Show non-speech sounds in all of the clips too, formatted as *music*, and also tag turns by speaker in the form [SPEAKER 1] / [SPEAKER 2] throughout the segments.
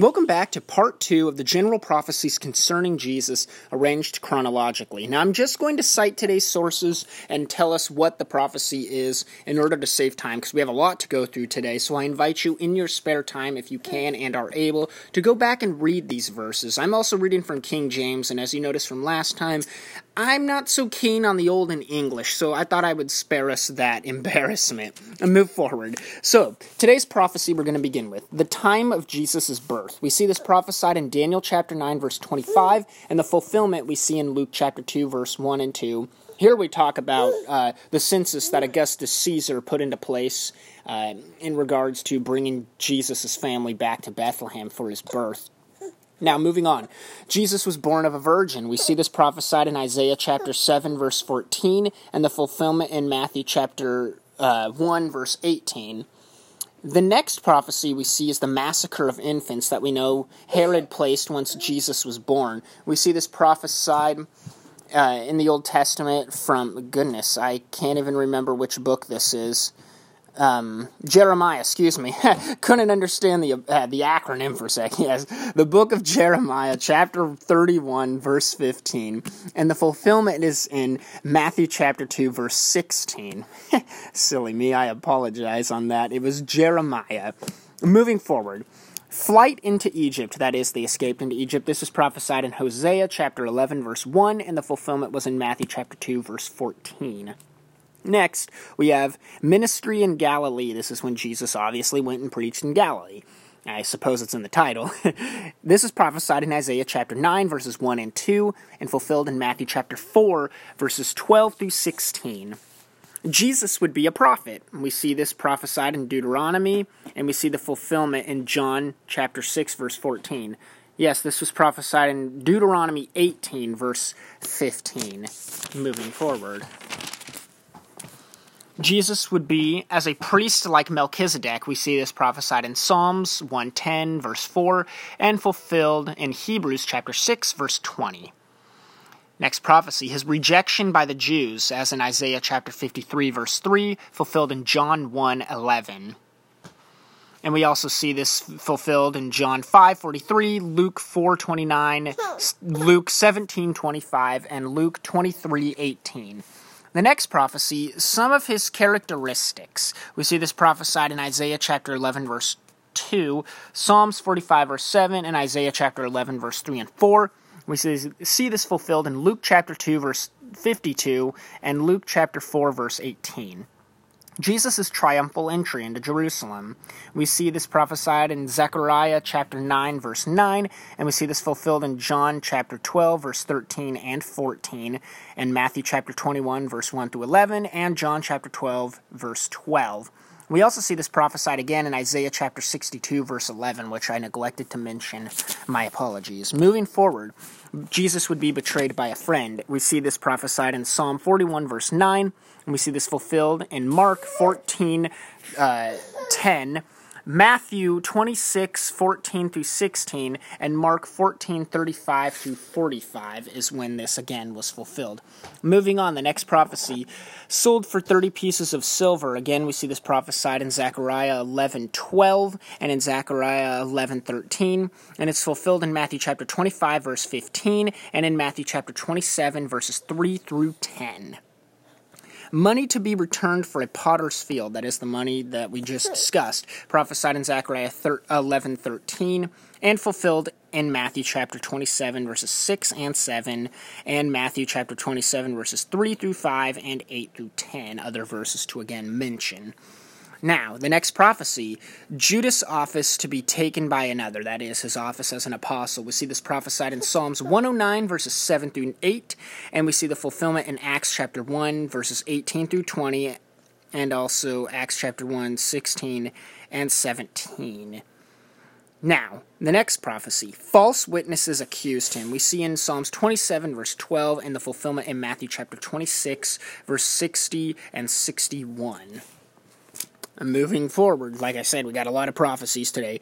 [SPEAKER 1] Welcome back to part two of the general prophecies concerning Jesus arranged chronologically. Now, I'm just going to cite today's sources and tell us what the prophecy is in order to save time because we have a lot to go through today. So I invite you in your spare time, if you can and are able, to go back and read these verses. I'm also reading from King James, and as you noticed from last time, I'm not so keen on the Old English, so I thought I would spare us that *laughs* embarrassment and move forward. So, today's prophecy we're going to begin with the time of Jesus' birth We see this prophesied in Daniel chapter 9, verse 25, and the fulfillment we see in Luke chapter 2, verse 1 and 2. Here we talk about uh, the census that Augustus Caesar put into place uh, in regards to bringing Jesus' family back to Bethlehem for his birth. Now, moving on. Jesus was born of a virgin. We see this prophesied in Isaiah chapter 7, verse 14, and the fulfillment in Matthew chapter uh, 1, verse 18. The next prophecy we see is the massacre of infants that we know Herod placed once Jesus was born. We see this prophesied uh, in the Old Testament from, goodness, I can't even remember which book this is um, Jeremiah, excuse me, *laughs* couldn't understand the uh, the acronym for a second. *laughs* Yes, the book of Jeremiah, chapter thirty-one, verse fifteen, and the fulfillment is in Matthew chapter two, verse sixteen. *laughs* Silly me, I apologize on that. It was Jeremiah. Moving forward. Flight into Egypt, that is, they escaped into Egypt. This is prophesied in Hosea chapter 11, verse 1, and the fulfillment was in Matthew chapter 2, verse 14. Next, we have ministry in Galilee. This is when Jesus obviously went and preached in Galilee. I suppose it's in the title. *laughs* this is prophesied in Isaiah chapter 9, verses 1 and 2, and fulfilled in Matthew chapter 4, verses 12 through 16. Jesus would be a prophet. We see this prophesied in Deuteronomy, and we see the fulfillment in John chapter 6, verse 14. Yes, this was prophesied in Deuteronomy 18, verse 15. Moving forward. Jesus would be as a priest like Melchizedek. We see this prophesied in Psalms 110, verse 4, and fulfilled in Hebrews chapter 6, verse 20. Next prophecy, his rejection by the Jews, as in Isaiah chapter 53, verse 3, fulfilled in John 1 11. And we also see this fulfilled in John 5:43, Luke 4:29, Luke 17:25, and Luke 23:18. The next prophecy, some of his characteristics. We see this prophesied in Isaiah chapter 11, verse 2, Psalms 45, verse 7, and Isaiah chapter 11, verse 3 and 4. We see this fulfilled in Luke chapter 2, verse 52, and Luke chapter 4, verse 18. Jesus' triumphal entry into Jerusalem. We see this prophesied in Zechariah chapter 9, verse 9, and we see this fulfilled in John chapter 12, verse 13 and 14, and Matthew chapter 21, verse 1 through 11, and John chapter 12, verse 12. We also see this prophesied again in Isaiah chapter 62, verse 11, which I neglected to mention. My apologies. Moving forward, Jesus would be betrayed by a friend. We see this prophesied in Psalm 41, verse 9, and we see this fulfilled in Mark 14, uh, 10 Matthew 26, 14 through 16, and Mark 14, 35 through 45 is when this again was fulfilled. Moving on, the next prophecy sold for 30 pieces of silver. Again, we see this prophesied in Zechariah 11, 12, and in Zechariah 11, 13, and it's fulfilled in Matthew chapter 25, verse 15, and in Matthew chapter 27, verses 3 through 10 money to be returned for a potter's field. That is the money that we just discussed, prophesied in Zechariah 11 13, and fulfilled in Matthew chapter 27, verses 6 and 7, and Matthew chapter 27, verses 3 through 5, and 8 through 10, other verses to again mention. Now, the next prophecy Judas' office to be taken by another, that is, his office as an apostle. We see this prophesied in Psalms 109, verses 7 through 8, and we see the fulfillment in Acts chapter 1, verses 18 through 20, and also Acts chapter 1, 16 and 17. Now, the next prophecy false witnesses accused him. We see in Psalms 27, verse 12, and the fulfillment in Matthew chapter 26, verse 60 and 61 moving forward, like I said, we got a lot of prophecies today.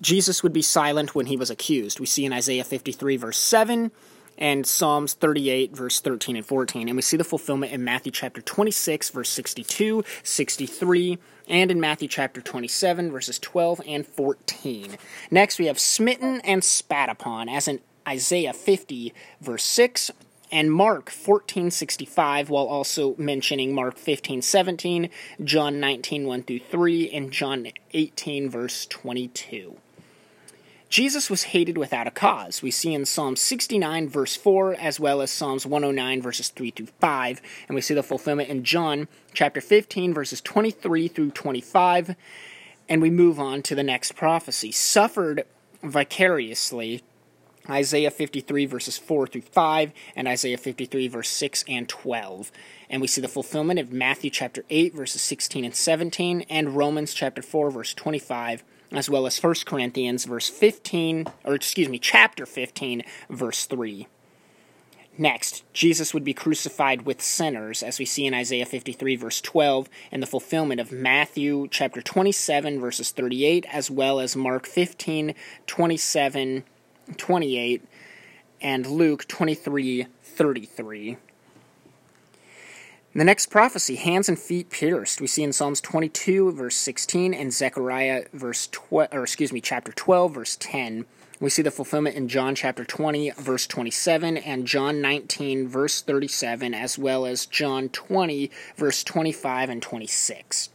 [SPEAKER 1] Jesus would be silent when he was accused. We see in Isaiah 53, verse 7, and Psalms 38, verse 13 and 14. And we see the fulfillment in Matthew chapter 26, verse 62, 63, and in Matthew chapter 27, verses 12 and 14. Next, we have smitten and spat upon, as in Isaiah 50, verse 6, and Mark 1465 while also mentioning Mark 1517, John 19 1 through 3 and John 18 verse 22. Jesus was hated without a cause. We see in Psalm 69, verse 4, as well as Psalms 109, verses 3 through 5. And we see the fulfillment in John chapter 15, verses 23 through 25. And we move on to the next prophecy. Suffered vicariously Isaiah 53 verses 4 through 5, and Isaiah 53 verse 6 and 12. And we see the fulfillment of Matthew chapter 8 verses 16 and 17, and Romans chapter 4 verse 25, as well as 1 Corinthians verse 15, or excuse me, chapter 15 verse 3. Next, Jesus would be crucified with sinners, as we see in Isaiah 53, verse 12, and the fulfillment of Matthew chapter 27, verses 38, as well as Mark 15, 27, 28, and Luke 23, 33. The next prophecy, hands and feet pierced, we see in Psalms 22, verse 16, and Zechariah, verse 12, or excuse me, chapter 12, verse 10. We see the fulfillment in John chapter 20, verse 27, and John 19, verse 37, as well as John 20, verse 25 and 26.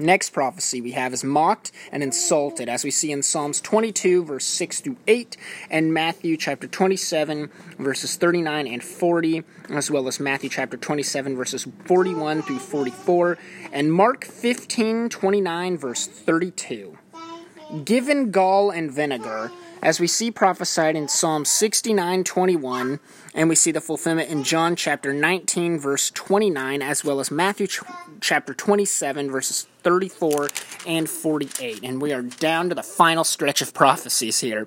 [SPEAKER 1] Next prophecy we have is mocked and insulted, as we see in Psalms 22, verse 6 through 8, and Matthew chapter 27, verses 39 and 40, as well as Matthew chapter 27, verses 41 through 44, and Mark 15, 29, verse 32. Given gall and vinegar, as we see prophesied in Psalm 69:21, and we see the fulfillment in John chapter 19 verse 29 as well as Matthew ch- chapter 27 verses 34 and 48. And we are down to the final stretch of prophecies here.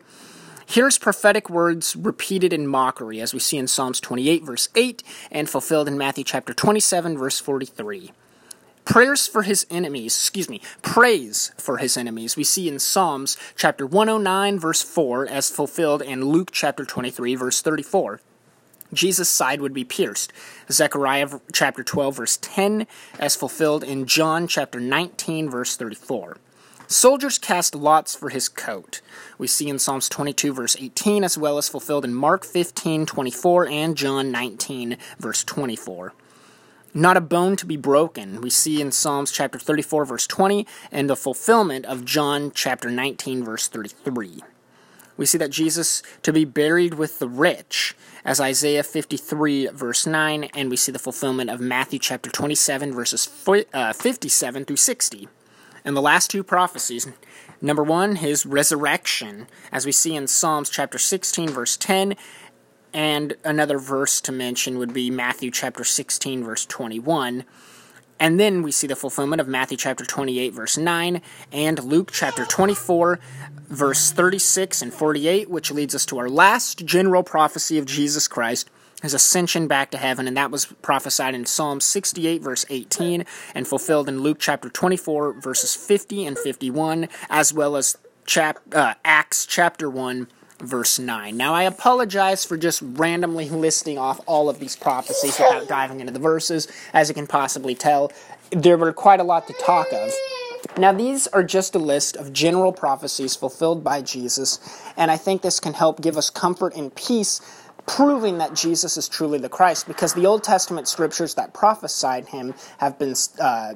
[SPEAKER 1] Here's prophetic words repeated in mockery as we see in Psalms 28 verse 8 and fulfilled in Matthew chapter 27 verse 43 prayers for his enemies, excuse me, praise for his enemies. We see in Psalms chapter 109 verse 4 as fulfilled in Luke chapter 23 verse 34. Jesus' side would be pierced. Zechariah chapter 12 verse 10 as fulfilled in John chapter 19 verse 34. Soldiers cast lots for his coat. We see in Psalms 22 verse 18 as well as fulfilled in Mark 15 24 and John 19 verse 24 not a bone to be broken. We see in Psalms chapter 34, verse 20, and the fulfillment of John chapter 19, verse 33. We see that Jesus to be buried with the rich, as Isaiah 53, verse 9, and we see the fulfillment of Matthew chapter 27, verses uh, 57 through 60. And the last two prophecies number one, his resurrection, as we see in Psalms chapter 16, verse 10, and another verse to mention would be Matthew chapter 16, verse 21. And then we see the fulfillment of Matthew chapter 28, verse 9, and Luke chapter 24, verse 36 and 48, which leads us to our last general prophecy of Jesus Christ, his ascension back to heaven, and that was prophesied in Psalm 68, verse 18, and fulfilled in Luke chapter 24, verses 50 and 51, as well as chap- uh, Acts chapter 1, verse 9. Now, I apologize for just randomly listing off all of these prophecies without diving into the verses. As you can possibly tell, there were quite a lot to talk of. Now, these are just a list of general prophecies fulfilled by Jesus, and I think this can help give us comfort and peace, proving that Jesus is truly the Christ, because the Old Testament scriptures that prophesied him have been. Uh,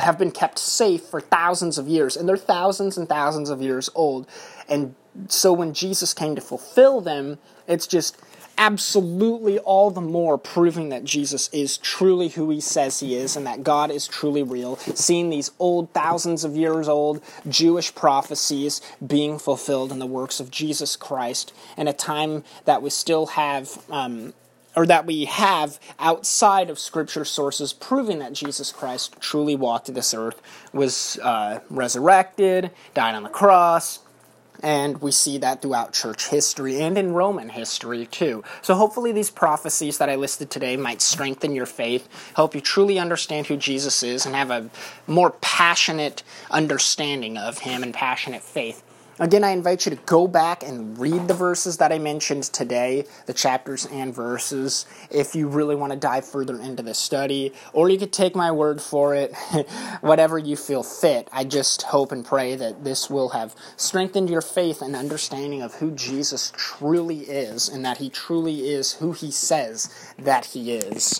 [SPEAKER 1] have been kept safe for thousands of years, and they're thousands and thousands of years old. And so when Jesus came to fulfill them, it's just absolutely all the more proving that Jesus is truly who he says he is and that God is truly real. Seeing these old, thousands of years old Jewish prophecies being fulfilled in the works of Jesus Christ in a time that we still have. Um, or that we have outside of scripture sources proving that Jesus Christ truly walked this earth, was uh, resurrected, died on the cross, and we see that throughout church history and in Roman history too. So hopefully these prophecies that I listed today might strengthen your faith, help you truly understand who Jesus is, and have a more passionate understanding of him and passionate faith Again, I invite you to go back and read the verses that I mentioned today, the chapters and verses, if you really want to dive further into the study, or you could take my word for it, *laughs* whatever you feel fit. I just hope and pray that this will have strengthened your faith and understanding of who Jesus truly is, and that he truly is who he says that he is.